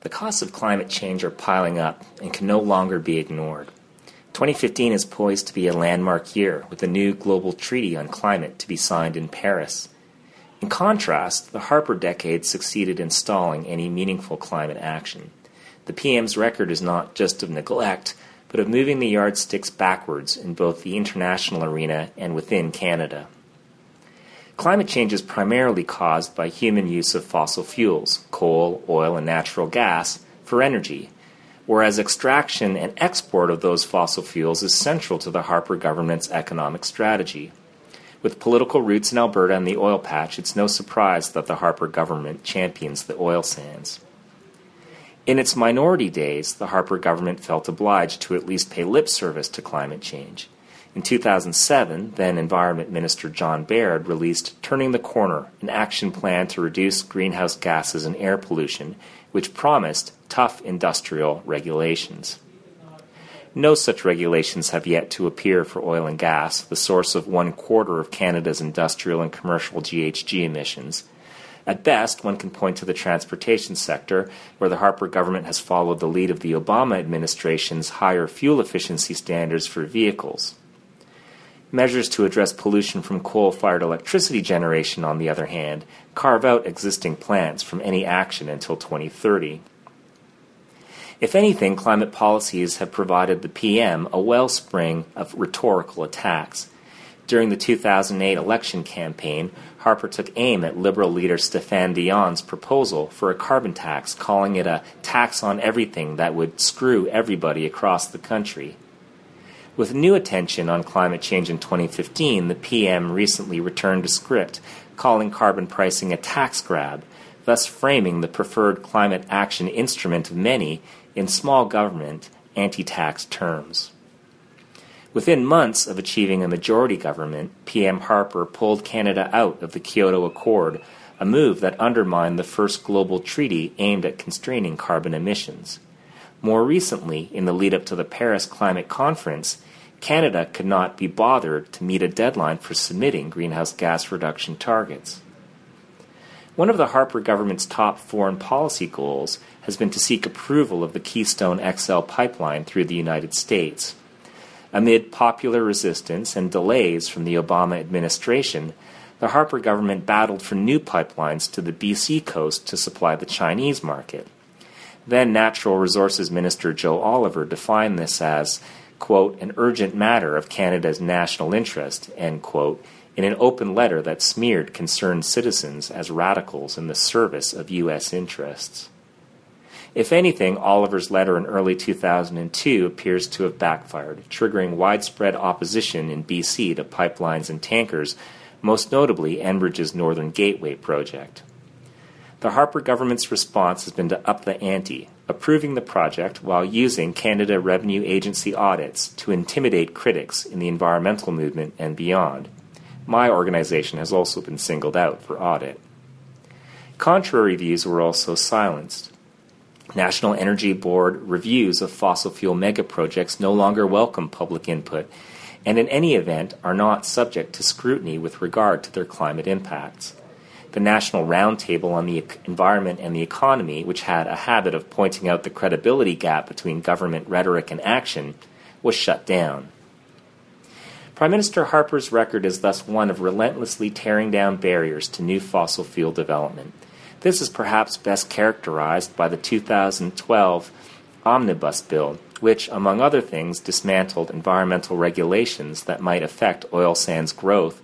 The costs of climate change are piling up and can no longer be ignored. 2015 is poised to be a landmark year with a new global treaty on climate to be signed in Paris. In contrast, the Harper decade succeeded in stalling any meaningful climate action. The PM's record is not just of neglect, but of moving the yardsticks backwards in both the international arena and within Canada. Climate change is primarily caused by human use of fossil fuels, coal, oil, and natural gas, for energy, whereas extraction and export of those fossil fuels is central to the Harper government's economic strategy. With political roots in Alberta and the oil patch, it's no surprise that the Harper government champions the oil sands. In its minority days, the Harper government felt obliged to at least pay lip service to climate change. In 2007, then Environment Minister John Baird released Turning the Corner, an action plan to reduce greenhouse gases and air pollution, which promised tough industrial regulations. No such regulations have yet to appear for oil and gas, the source of one quarter of Canada's industrial and commercial GHG emissions. At best, one can point to the transportation sector, where the Harper government has followed the lead of the Obama administration's higher fuel efficiency standards for vehicles. Measures to address pollution from coal fired electricity generation, on the other hand, carve out existing plants from any action until 2030. If anything, climate policies have provided the PM a wellspring of rhetorical attacks. During the 2008 election campaign, Harper took aim at Liberal leader Stéphane Dion's proposal for a carbon tax, calling it a tax on everything that would screw everybody across the country. With new attention on climate change in 2015, the PM recently returned to script, calling carbon pricing a tax grab, thus framing the preferred climate action instrument of many in small government anti tax terms. Within months of achieving a majority government, PM Harper pulled Canada out of the Kyoto Accord, a move that undermined the first global treaty aimed at constraining carbon emissions. More recently, in the lead up to the Paris Climate Conference, Canada could not be bothered to meet a deadline for submitting greenhouse gas reduction targets. One of the Harper government's top foreign policy goals has been to seek approval of the Keystone XL pipeline through the United States. Amid popular resistance and delays from the Obama administration, the Harper government battled for new pipelines to the BC coast to supply the Chinese market. Then Natural Resources Minister Joe Oliver defined this as quote, an urgent matter of Canada's national interest, end quote, in an open letter that smeared concerned citizens as radicals in the service of U.S. interests. If anything, Oliver's letter in early 2002 appears to have backfired, triggering widespread opposition in BC to pipelines and tankers, most notably Enbridge's Northern Gateway project. The Harper government's response has been to up the ante, approving the project while using Canada Revenue Agency audits to intimidate critics in the environmental movement and beyond. My organization has also been singled out for audit. Contrary views were also silenced. National Energy Board reviews of fossil fuel megaprojects no longer welcome public input and, in any event, are not subject to scrutiny with regard to their climate impacts the National Roundtable on the Environment and the Economy, which had a habit of pointing out the credibility gap between government rhetoric and action, was shut down. Prime Minister Harper's record is thus one of relentlessly tearing down barriers to new fossil fuel development. This is perhaps best characterized by the 2012 Omnibus Bill, which, among other things, dismantled environmental regulations that might affect oil sands growth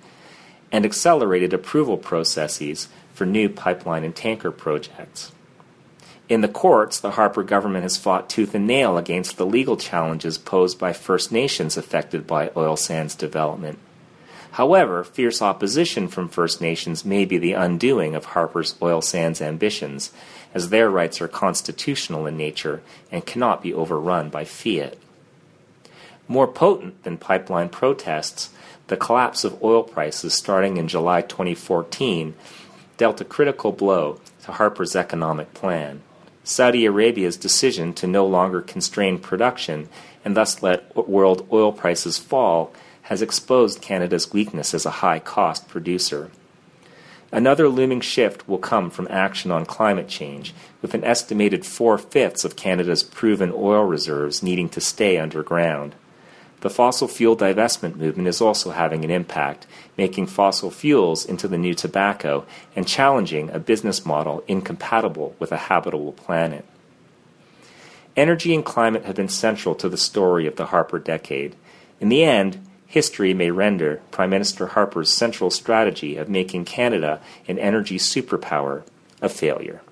and accelerated approval processes for new pipeline and tanker projects. In the courts, the Harper government has fought tooth and nail against the legal challenges posed by First Nations affected by oil sands development. However, fierce opposition from First Nations may be the undoing of Harper's oil sands ambitions, as their rights are constitutional in nature and cannot be overrun by fiat. More potent than pipeline protests the collapse of oil prices starting in July 2014 dealt a critical blow to Harper's economic plan. Saudi Arabia's decision to no longer constrain production and thus let world oil prices fall has exposed Canada's weakness as a high cost producer. Another looming shift will come from action on climate change, with an estimated four fifths of Canada's proven oil reserves needing to stay underground. The fossil fuel divestment movement is also having an impact, making fossil fuels into the new tobacco and challenging a business model incompatible with a habitable planet. Energy and climate have been central to the story of the Harper decade. In the end, history may render Prime Minister Harper's central strategy of making Canada an energy superpower a failure.